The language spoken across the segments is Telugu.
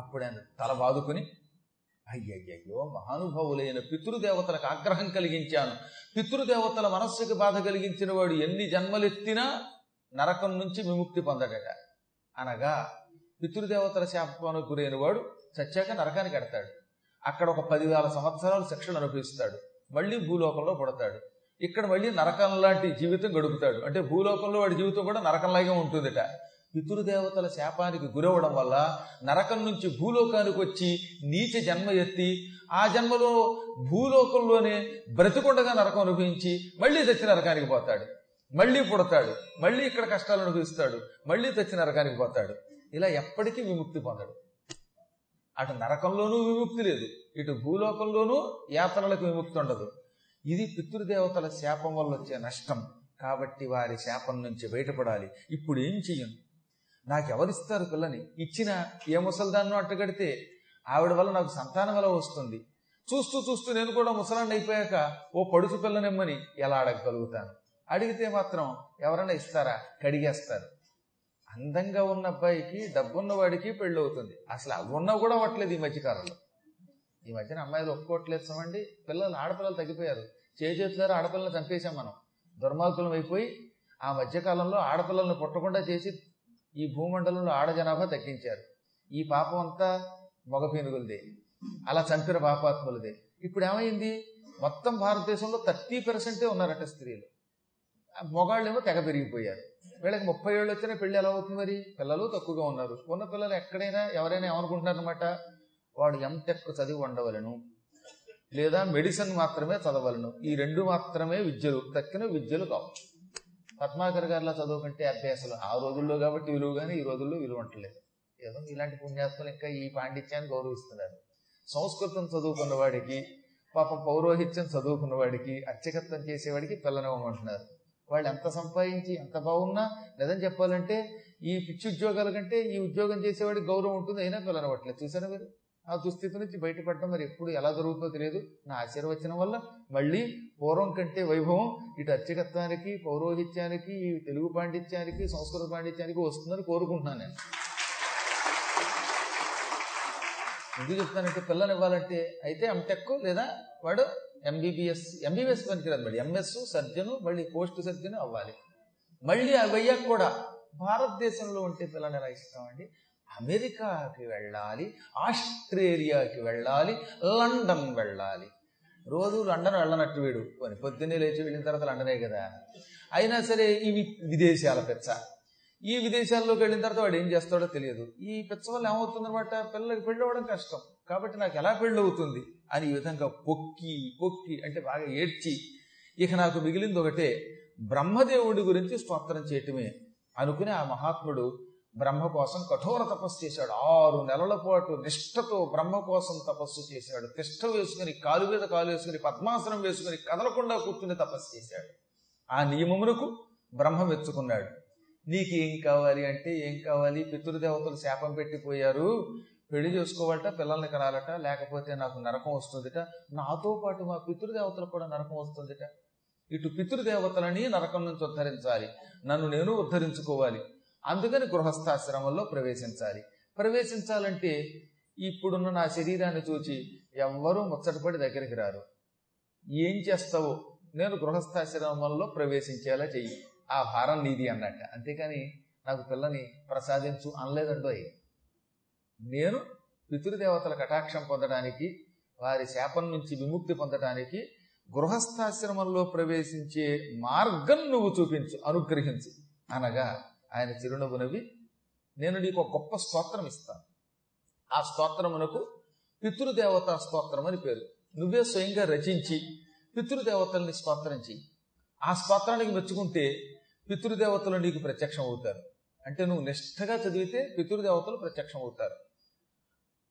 అప్పుడు ఆయన తల బాదుకుని అయ్యయ్యయ్యో మహానుభావులైన పితృదేవతలకు ఆగ్రహం కలిగించాను. పితృదేవతల మనస్సుకి బాధ కలిగించిన వాడు ఎన్ని జన్మలెత్తినా నరకం నుంచి విముక్తి పొందడట అనగా పితృదేవతల శాపానికి గురైన వాడు చచ్చాక నరకానికి ఎడతాడు. అక్కడ ఒక పదివేల సంవత్సరాలు శిక్షణ అనుభవిస్తాడు. మళ్ళీ భూలోకంలో పుడతాడు. ఇక్కడ మళ్ళీ నరకం లాంటి జీవితం గడుపుతాడు. అంటే భూలోకంలో వాడి జీవితం కూడా నరకంలాగే ఉంటుందిట. పితృదేవతల శాపానికి గురవడం వల్ల నరకం నుంచి భూలోకానికి వచ్చి నీచ జన్మ ఎత్తి ఆ జన్మలో భూలోకంలోనే బ్రతికుండగా నరకం అనుభవించి మళ్ళీ తెచ్చి నరకానికి పోతాడు. మళ్ళీ పుడతాడు. మళ్ళీ ఇక్కడ కష్టాలు అనుభవిస్తాడు. మళ్ళీ తెచ్చి నరకానికి పోతాడు. ఇలా ఎప్పటికీ విముక్తి పొందడు. అటు నరకంలోనూ విముక్తి లేదు. ఇటు భూలోకంలోనూ యాతనలకు విముక్తి ఉండదు. ఇది పితృదేవతల శాపం వల్ల వచ్చే నష్టం. కాబట్టి వారి శాపం నుంచి బయటపడాలి. ఇప్పుడు ఏం చెయ్యను? నాకెవరిస్తారు పిల్లని? ఇచ్చిన ఏ ముసల్దాన్నో అట్టగడితే ఆవిడ వల్ల నాకు సంతానం ఎలా వస్తుంది? చూస్తూ చూస్తూ నేను కూడా ముసలాండి అయిపోయాక ఓ పడుచు పిల్లనిమ్మని ఎలా అడగగలుగుతాను? అడిగితే మాత్రం ఎవరైనా ఇస్తారా? కడిగేస్తారు. అందంగా ఉన్న అబ్బాయికి డబ్బున్న వాడికి పెళ్ళి అవుతుంది అసలు అవి ఉన్నా కూడా అవ్వట్లేదు ఈ మధ్యకాలంలో. ఈ మధ్యన అమ్మాయిలు ఒప్పుకోవట్లేదు సమండి. పిల్లలు ఆడపిల్లలు తగ్గిపోయారు. చేతులారా ఆడపిల్లలు చంపేశాం మనం. దుర్మార్గులం అయిపోయి ఆ మధ్యకాలంలో ఆడపిల్లల్ని పుట్టకుండా చేసి ఈ భూమండలంలో ఆడ జనాభా తగ్గించారు. ఈ పాపం అంతా మగపెనుగులది అలా చంపిన పాపాత్ములదే. ఇప్పుడు ఏమైంది మొత్తం భారతదేశంలో థర్టీ పర్సెంటే ఉన్నారట స్త్రీలు. మొగాళ్ళేమో తెగ పెరిగిపోయారు. వీళ్ళకి ముప్పై ఏళ్ళు వచ్చినా పెళ్ళి ఎలా అవుతుంది మరి? పిల్లలు తక్కువగా ఉన్నారు. ఉన్న పిల్లలు ఎక్కడైనా ఎవరైనా ఏమనుకుంటున్నారనమాట వాడు ఎంటెక్ చదివి ఉండవలను లేదా మెడిసిన్ మాత్రమే చదవలను. ఈ రెండు మాత్రమే విద్యలు తక్కిన విద్యలు కావచ్చు పద్మాకర్ గారిలా చదువుకుంటే అభ్యాసాలు ఆ రోజుల్లో కాబట్టి విలువ కానీ ఈ రోజుల్లో విలువ ఉండలేదు ఏదో ఇలాంటి పుణ్యాత్మలు ఇంకా ఈ పాండిత్యాన్ని గౌరవిస్తున్నారు. సంస్కృతం చదువుకున్న వాడికి పాప పౌరోహిత్యం చదువుకున్న వాడికి అర్చకత్వం చేసేవాడికి పిల్లనివ్వమంటున్నారు. వాళ్ళు ఎంత సంపాదించి ఎంత బాగున్నా నిజం చెప్పాలంటే ఈ పిచ్చి ఉద్యోగాల కంటే ఈ ఉద్యోగం చేసేవాడికి గౌరవం ఉంటుంది అయినా పిల్లనివ్వట్లేదు. చూసారా మీరు? ఆ దుస్థితి నుంచి బయటపడడం మరి ఎప్పుడు ఎలా జరుగుతుందో తెలియదు. నా ఆశీర్వచనం వల్ల మళ్ళీ పూర్వం కంటే వైభవం ఇటు అర్చకత్వానికి పౌరోహిత్యానికి ఈ తెలుగు పాండిత్యానికి సంస్కృత పాండిత్యానికి వస్తుందని కోరుకుంటున్నాను నేను. ఎందుకు చెప్తానంటే పిల్లలు ఇవ్వాలంటే అయితే ఎంటెక్ లేదా వాడు ఎంబీబీఎస్ ఎంబీబీఎస్ పనికిరాదు మళ్ళీ. ఎంఎస్ సర్జను మళ్ళీ పోస్ట్ సర్జను అవ్వాలి. మళ్ళీ అవి అయ్యాక కూడా భారతదేశంలో ఉంటే పిల్లలు ఎలా ఇస్తామండి? అమెరికాకి వెళ్ళాలి ఆస్ట్రేలియాకి వెళ్ళాలి లండన్ వెళ్ళాలి. రోజు లండన్ వెళ్ళనట్టు వీడు. కొన్ని పొద్దున్నే లేచి వెళ్ళిన తర్వాత లండనే కదా. అయినా సరే ఇవి విదేశాల పెచ్చ. ఈ విదేశాల్లోకి వెళ్ళిన తర్వాత వాడు ఏం చేస్తాడో తెలియదు. ఈ పెచ్చ వల్ల ఏమవుతుందనమాట పిల్లలకి పెళ్ళి అవ్వడం కష్టం. కాబట్టి నాకు ఎలా పెళ్ళి అవుతుంది? అని ఈ విధంగా పొక్కి పొక్కి అంటే బాగా ఏడ్చి ఇక నాకు మిగిలింది ఒకటే. బ్రహ్మదేవుడి గురించి స్తోత్రం చేయటమే. అనుకుని ఆ మహాత్ముడు బ్రహ్మ కోసం కఠోర తపస్సు చేశాడు. ఆరు నెలల పాటు నిష్ఠతో బ్రహ్మ కోసం తపస్సు చేశాడు. తిష్ట వేసుకుని కాలు మీద కాలు వేసుకుని పద్మాసనం వేసుకుని కదలకుండా కూర్చుని తపస్సు చేశాడు. ఆ నియమమునకు బ్రహ్మ మెచ్చుకున్నాడు. నీకేం కావాలి అంటే ఏం కావాలి? పితృదేవతలు శాపం పెట్టిపోయారు. పెళ్ళి చేసుకోవాలట పిల్లల్ని కనాలట లేకపోతే నాకు నరకం వస్తుందిట. నాతో పాటు మా పితృదేవతలకు కూడా నరకం వస్తుందిట. ఇటు పితృదేవతలని నరకం నుంచి ఉద్ధరించాలి. నన్ను నేను ఉద్ధరించుకోవాలి. అందుకని గృహస్థాశ్రమంలో ప్రవేశించాలి. ప్రవేశించాలంటే ఇప్పుడున్న నా శరీరాన్ని చూచి ఎవ్వరూ ముచ్చటపడి దగ్గరికి రారు. ఏం చేస్తావో? నేను గృహస్థాశ్రమంలో ప్రవేశించేలా చెయ్యి. ఆ భారం నీది అన్నట్ట. అంతేకాని నాకు పిల్లని ప్రసాదించు అనలేదండోయ్ నేను పితృదేవతల కటాక్షం పొందడానికి వారి శాపం నుంచి విముక్తి పొందడానికి గృహస్థాశ్రమంలో ప్రవేశించే మార్గం నువ్వు చూపించు అనుగ్రహించు అనగా ఆయన చిరునవ్వునవి. నేను నీకు ఒక గొప్ప స్తోత్రం ఇస్తాను. ఆ స్తోత్రమునకు పితృదేవతా స్తోత్రం అని పేరు. నువ్వే స్వయంగా రచించి పితృదేవతల్ని స్తోత్రం చెయ్యి. ఆ స్తోత్రానికి మెచ్చుకుంటే పితృదేవతలు నీకు ప్రత్యక్షం అవుతారు. అంటే నువ్వు నిష్ఠగా చదివితే పితృదేవతలు ప్రత్యక్షం అవుతారు.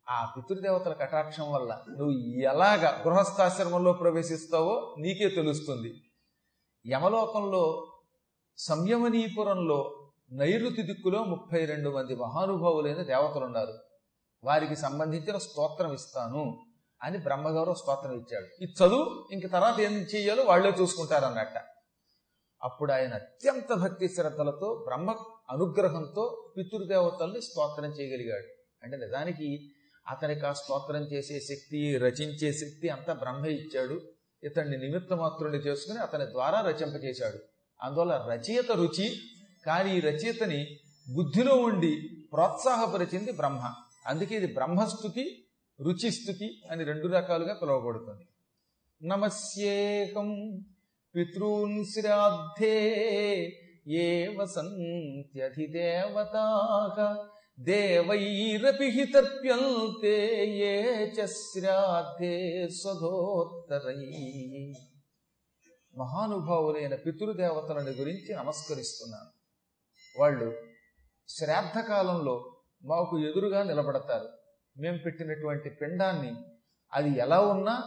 ఆ పితృదేవతల కటాక్షం వల్ల నువ్వు ఎలాగ గృహస్థాశ్రమంలో ప్రవేశిస్తావో నీకే తెలుస్తుంది. యమలోకంలో సంయమనీపురంలో నైరుతి దిక్కులో ముప్పై రెండు మంది మహానుభావులైన దేవతలు ఉన్నారు. వారికి సంబంధించిన స్తోత్రం ఇస్తాను అని బ్రహ్మగౌరవ స్తోత్రం ఇచ్చాడు. ఇది చదువు ఇంక తర్వాత ఏం చెయ్యాలో వాళ్ళే చూసుకుంటారన్నట్ట. అప్పుడు ఆయన అత్యంత భక్తి శ్రద్ధలతో బ్రహ్మ అనుగ్రహంతో పితృదేవతల్ని స్తోత్రం చేయగలిగాడు. అంటే నిజానికి అతనికి ఆ స్తోత్రం చేసే శక్తి రచించే శక్తి అంతా బ్రహ్మ ఇచ్చాడు. ఇతన్ని నిమిత్త మాత్రుని చేసుకుని అతని ద్వారా రచింపచేశాడు అందువల్ల రచయిత రుచి కానీ ఈ రచయితని బుద్ధిలో ఉండి ప్రోత్సాహపరిచింది బ్రహ్మ. అందుకే ఇది బ్రహ్మస్థుతి రుచిస్థుతి అని రెండు రకాలుగా పిలువబడుతుంది. నమస్యేకం పితృన్ శ్రాద్ధే ఏ వసంత్యధిదేవతాక దేవైరపి ఏ చ శ్రాద్ధే స్వధోత్తరై. మహానుభావులైన పితృదేవతలను గురించి నమస్కరిస్తున్నాను. వాళ్ళు శ్రాద్ధకాలంలో మాకు ఎదురుగా నిలబడతారు. మేము పెట్టినటువంటి పిండాన్ని అది ఎలా ఉన్నా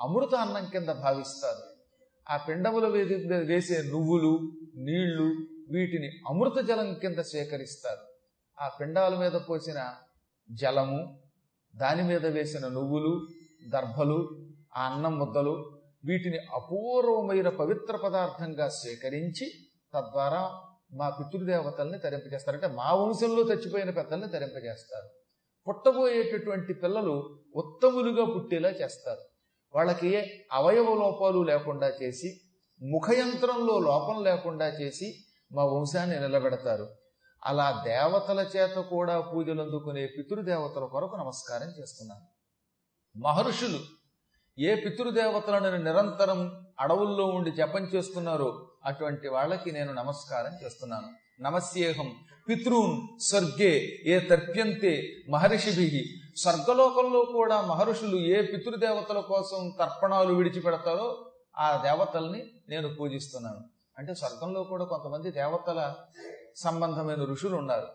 అమృత అన్నం కింద భావిస్తారు. ఆ పిండముల వేసే నువ్వులు నీళ్ళు వీటిని అమృత జలం కింద సేకరిస్తారు. ఆ పిండాల మీద పోసిన జలము దాని మీద వేసిన నువ్వులు దర్భలు ఆ అన్నం ముద్దలు వీటిని అపూర్వమైన పవిత్ర పదార్థంగా సేకరించి తద్వారా మా పితృదేవతల్ని తరింపజేస్తారు. అంటే మా వంశంలో చచ్చిపోయిన పెద్దల్ని తరింపజేస్తారు. పుట్టబోయేటటువంటి పిల్లలు ఉత్తములుగా పుట్టేలా చేస్తారు. వాళ్ళకి అవయవ లోపాలు లేకుండా చేసి ముఖయంత్రంలో లోపం లేకుండా చేసి మా వంశాన్ని నిలబెడతారు. అలా దేవతల చేత కూడా పూజలు అందుకునే పితృదేవతల కొరకు నమస్కారం చేస్తున్నాను. మహర్షులు ఏ పితృదేవతలను నిరంతరం అడవుల్లో ఉండి జపం చేస్తున్నారో అటువంటి వాళ్ళకి నేను నమస్కారం చేస్తున్నాను. నమస్యేహం. పితృన్ స్వర్గే ఏ తర్ప్యంతే మహర్షిభి. స్వర్గలోకంలో కూడా మహర్షులు ఏ పితృదేవతల కోసం తర్పణాలు విడిచిపెడతారో ఆ దేవతల్ని నేను పూజిస్తున్నాను. అంటే స్వర్గంలో కూడా కొంతమంది దేవతల సంబంధమైన ఋషులు ఉన్నారు.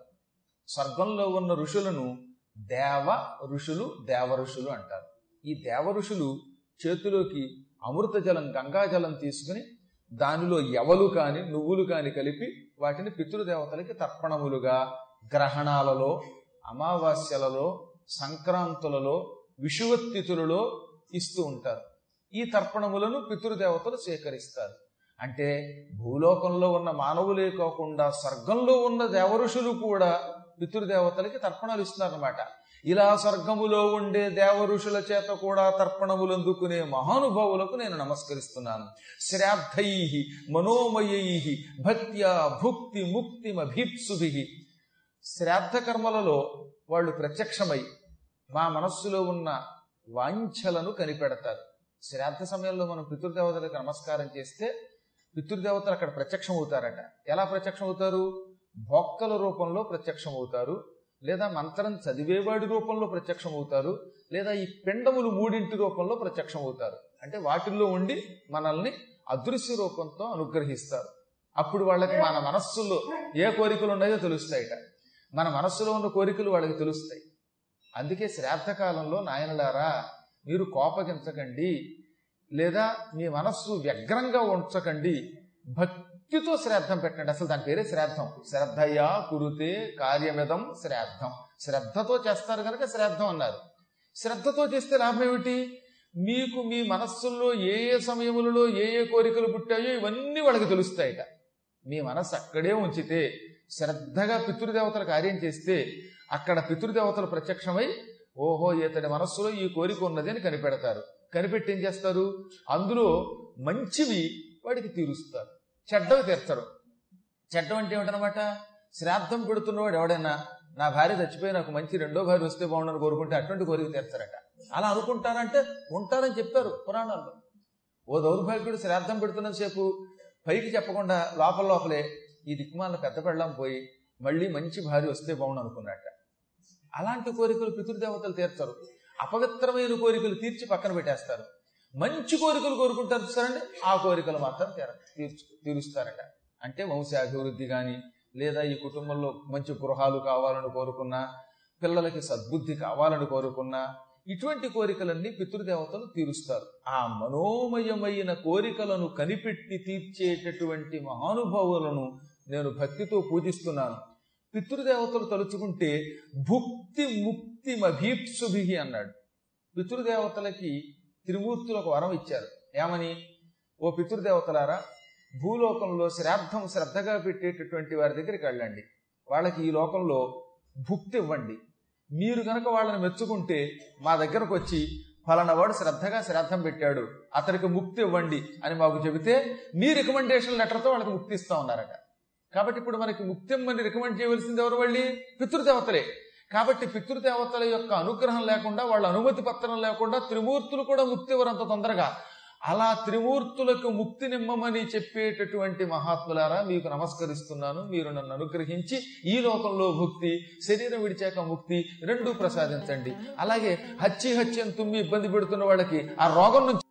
స్వర్గంలో ఉన్న ఋషులను దేవ ఋషులు దేవ ఋషులు అంటారు. ఈ దేవఋషులు చేతిలోకి అమృత జలం గంగాజలం తీసుకుని దానిలో ఎవలు కాని నువ్వులు కాని కలిపి వాటిని పితృదేవతలకి తర్పణములుగా గ్రహణాలలో అమావాస్యలలో సంక్రాంతులలో విషువత్తిథులలో ఇస్తూ ఉంటారు. ఈ తర్పణములను పితృదేవతలు సేకరిస్తారు. అంటే భూలోకంలో ఉన్న మానవులే కాకుండా స్వర్గంలో ఉన్న దేవఋషులు కూడా పితృదేవతలకి తర్పణాలు ఇస్తున్నారన్నమాట. ఇలా స్వర్గములో ఉండే దేవఋషుల చేత కూడా తర్పణములు అందుకునే మహానుభావులకు నేను నమస్కరిస్తున్నాను. శ్రాద్ధై మనోమయై భక్త్యా భుక్తి ముక్తి అభీప్సుభి శ్రాద్ధ కర్మలలో వాళ్ళు ప్రత్యక్షమై మా మనస్సులో ఉన్న వాంఛలను కనిపెడతారు. శ్రాద్ధ సమయంలో మనం పితృదేవతలకు నమస్కారం చేస్తే పితృదేవతలు అక్కడ ప్రత్యక్షం అవుతారట ఎలా ప్రత్యక్షం అవుతారు భోక్తల రూపంలో ప్రత్యక్షం అవుతారు లేదా మంత్రం చదివేవాడి రూపంలో ప్రత్యక్షం అవుతారు లేదా ఈ పిండములు మూడింటి రూపంలో ప్రత్యక్షం అవుతారు అంటే వాటిల్లో ఉండి మనల్ని అదృశ్య రూపంతో అనుగ్రహిస్తారు. అప్పుడు వాళ్ళకి మన మనస్సులో ఏ కోరికలు ఉన్నాయో తెలుస్తాయట. మన మనస్సులో ఉన్న కోరికలు వాళ్ళకి తెలుస్తాయి. అందుకే శ్రాద్ధకాలంలో నాయనలారా మీరు కోపగించకండి లేదా మీ మనస్సు వ్యగ్రంగా ఉంచకండి భక్తి భక్తితో శ్రాద్ధం పెట్టండి. అసలు దాని పేరే శ్రాద్ధం. శ్రద్ధయా కురుతే కార్యమిదం శ్రాద్ధం. శ్రద్ధతో చేస్తారు కనుక శ్రాద్ధం అన్నారు. శ్రద్ధతో చేస్తే లాభం ఏమిటి? మీకు మీ మనస్సుల్లో ఏ ఏ సమయములలో ఏ ఏ కోరికలు పుట్టాయో ఇవన్నీ వాళ్ళకి తెలుస్తాయట. మీ మనస్సు అక్కడే ఉంచితే శ్రద్ధగా పితృదేవతల కార్యం చేస్తే అక్కడ పితృదేవతలు ప్రత్యక్షమై ఓహో ఇతడి మనస్సులో ఈ కోరిక ఉన్నది అని కనిపెడతారు. కనిపెట్టి ఏం చేస్తారు? అందులో మంచివి వాడికి తీరుస్తారు. చెడ్డవి తీర్చరు. చెడ్డం అంటే ఏమిటనమాట శ్రాద్ధం పెడుతున్నవాడు ఎవడైనా నా భార్య చచ్చిపోయి నాకు మంచి రెండో భార్య వస్తే బాగుండని కోరుకుంటే అటువంటి కోరిక తీర్చారట. అలా అనుకుంటారంటే ఉంటారని చెప్పారు పురాణాల్లో. ఓ దౌర్భాగ్యుడు శ్రాద్ధం పెడుతున్నంతసేపు పైకి చెప్పకుండా లోపల లోపలే ఈ దిక్మాల పెద్ద పెళ్ళం పోయి మళ్ళీ మంచి భార్య వస్తే బాగుండు అనుకున్నట్ట అలాంటి కోరికలు పితృదేవతలు తీర్చరు. అపవిత్రమైన కోరికలు తీర్చి పక్కన పెట్టేస్తారు. మంచి కోరికలు కోరుకుంటారు చూస్తారండి. ఆ కోరికలు మాత్రం తీర తీరుస్తారట. అంటే వంశాభివృద్ధి కానీ లేదా ఈ కుటుంబంలో మంచి గృహాలు కావాలని కోరుకున్నా పిల్లలకి సద్బుద్ధి కావాలని కోరుకున్నా ఇటువంటి కోరికలన్నీ పితృదేవతలు తీరుస్తారు. ఆ మనోమయమైన కోరికలను కనిపెట్టి తీర్చేటటువంటి మహానుభావులను నేను భక్తితో పూజిస్తున్నాను. పితృదేవతలు తలుచుకుంటే భుక్తి ముక్తి మభీప్సుభి అన్నాడు. పితృదేవతలకి త్రిమూర్తులు ఒక వరం ఇచ్చారు. ఏమని? ఓ పితృదేవతలారా భూలోకంలో శ్రాద్ధం శ్రద్ధగా పెట్టేటటువంటి వారి దగ్గరికి వెళ్ళండి. వాళ్ళకి ఈ లోకంలో భుక్తి ఇవ్వండి. మీరు కనుక వాళ్ళని మెచ్చుకుంటే మా దగ్గరకు వచ్చి ఫలానవాడు శ్రద్ధగా శ్రాద్ధం పెట్టాడు అతనికి ముక్తి ఇవ్వండి అని మాకు చెబితే మీ రికమెండేషన్ లెటర్తో వాళ్ళకి ముక్తి ఇస్తా ఉన్నారట. కాబట్టి ఇప్పుడు మనకి ముక్తి ఇమ్మని రికమెండ్ చేయవలసింది ఎవరు వాళ్ళి పితృదేవతలే. కాబట్టి పితృదేవతల యొక్క అనుగ్రహం లేకుండా వాళ్ళ అనుమతి పత్రం లేకుండా త్రిమూర్తులు కూడా ముక్తి ఇవ్వరంత తొందరగా. అలా త్రిమూర్తులకు ముక్తి నిమ్మమని చెప్పేటటువంటి మహాత్ములారా మీకు నమస్కరిస్తున్నాను. మీరు నన్ను అనుగ్రహించి ఈ లోకంలో భుక్తి శరీరం విడిచాక ముక్తి రెండూ ప్రసాదించండి. అలాగే హచ్చి హత్యం తుమ్మి ఇబ్బంది పెడుతున్న వాళ్ళకి ఆ రోగం నుంచి